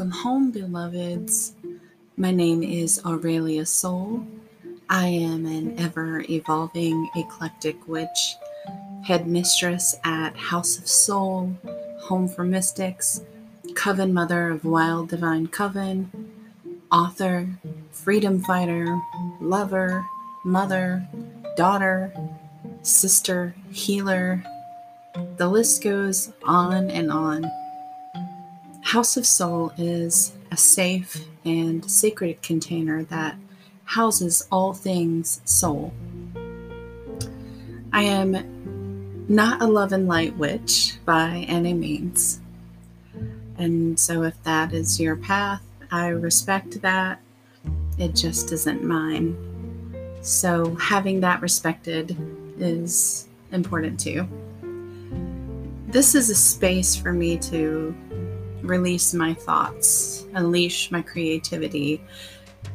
Welcome home, beloveds. My name is Aurelia Sol. I am an ever evolving eclectic witch, headmistress at Haus of Sol, Home for Mystics, Coven Mother of Wild Divine Coven, author, freedom fighter, lover, mother, daughter, sister, healer. The list goes on and on. Haus of Sol is a safe and sacred container that houses all things soul. I am not a love and light witch by any means. And so, if that is your path, I respect that. It just isn't mine. So, having that respected is important too. This is a space for me to release my thoughts, unleash my creativity,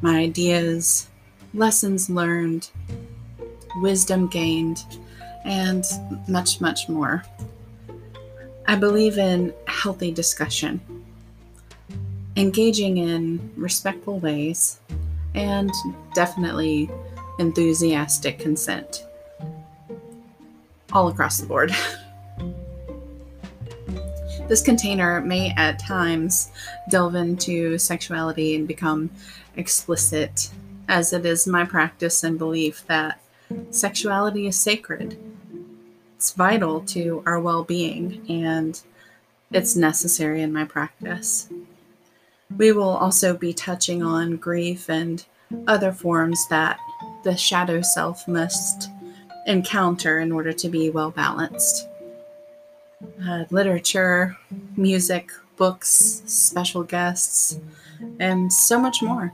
my ideas, lessons learned, wisdom gained, and much, much more. I believe in healthy discussion, engaging in respectful ways, and definitely enthusiastic consent. All across the board. This container may at times delve into sexuality and become explicit, as it is my practice and belief that sexuality is sacred. It's vital to our well being and it's necessary in my practice. We will also be touching on grief and other forms that the shadow self must encounter in order to be well balanced uh, literature, music, books, special guests, and so much more.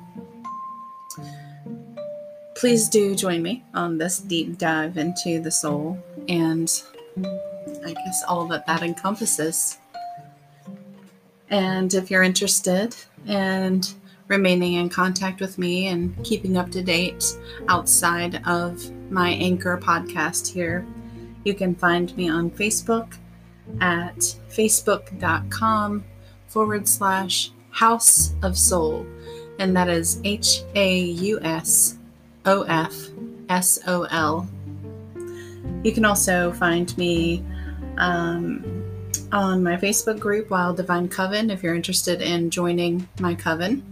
Please do join me on this deep dive into the soul and I guess all that that encompasses. And if you're interested in remaining in contact with me and keeping up to date outside of my Anchor podcast here, you can find me on Facebook at facebook.com forward slash Haus of Sol. And that is H A U S O F S O L. You can also find me um, on my Facebook group, Wild Divine Coven, if you're interested in joining my coven.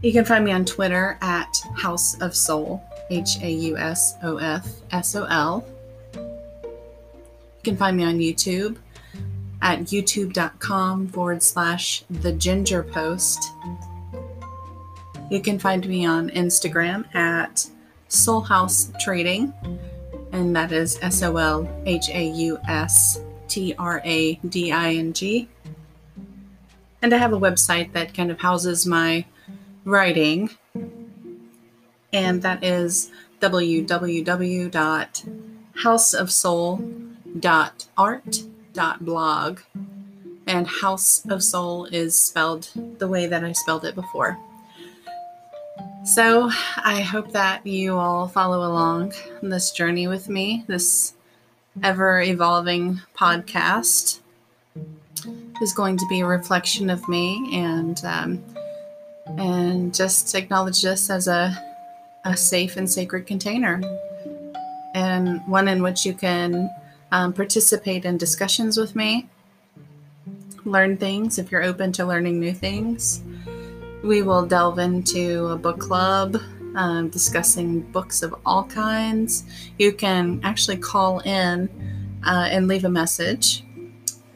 You can find me on Twitter at Haus of Sol, H A U S O F S O L. Can find me on YouTube at youtube.com forward slash the ginger post. You can find me on Instagram at Sol Haus Trading, and that is S O L H A U S T R A D I N G. And I have a website that kind of houses my writing, and that is www.hausofsol.com dot art dot blog and haus of sol is spelled the way that i spelled it before. So i hope that you all follow along this journey with me this ever evolving podcast is going to be a reflection of me and um, and just acknowledge this as a, a safe and sacred container and one in which you can um, participate in discussions with me, learn things if you're open to learning new things. We will delve into a book club, um, discussing books of all kinds. You can actually call in uh, and leave a message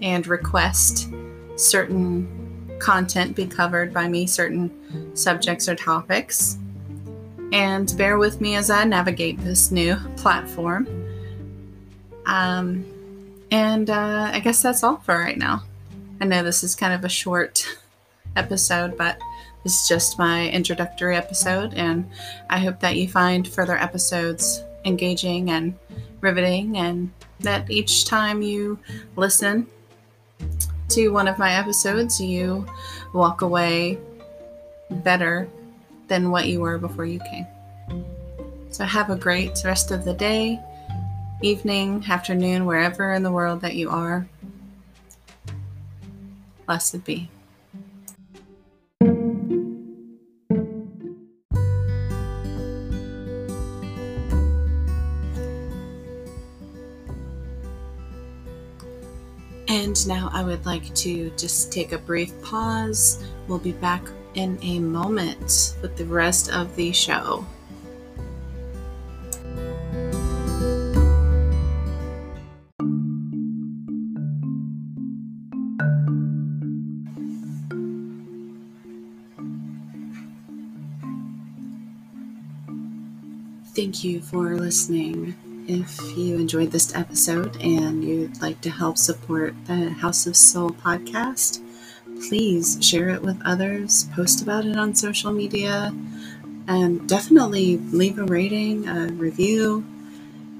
and request certain content be covered by me, certain subjects or topics. And bear with me as I navigate this new platform. Um, and uh, I guess that's all for right now. I know this is kind of a short episode, but this is just my introductory episode, and I hope that you find further episodes engaging and riveting, and that each time you listen to one of my episodes, you walk away better than what you were before you came. So, have a great rest of the day evening, afternoon, wherever in the world that you are. Blessed be. And now I would like to just take a brief pause. We'll be back in a moment with the rest of the show. Thank you for listening. If you enjoyed this episode and you'd like to help support the Haus of Sol podcast, please share it with others, post about it on social media, and definitely leave a rating, a review.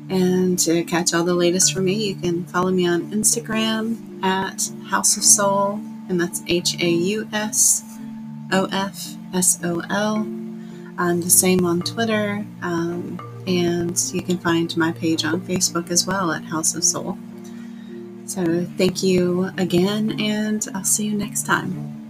And to catch all the latest from me, you can follow me on Instagram at Haus of Sol, and that's H A U S O F S O L. I'm the same on Twitter, um, and you can find my page on Facebook as well at Haus of Sol. So, thank you again, and I'll see you next time.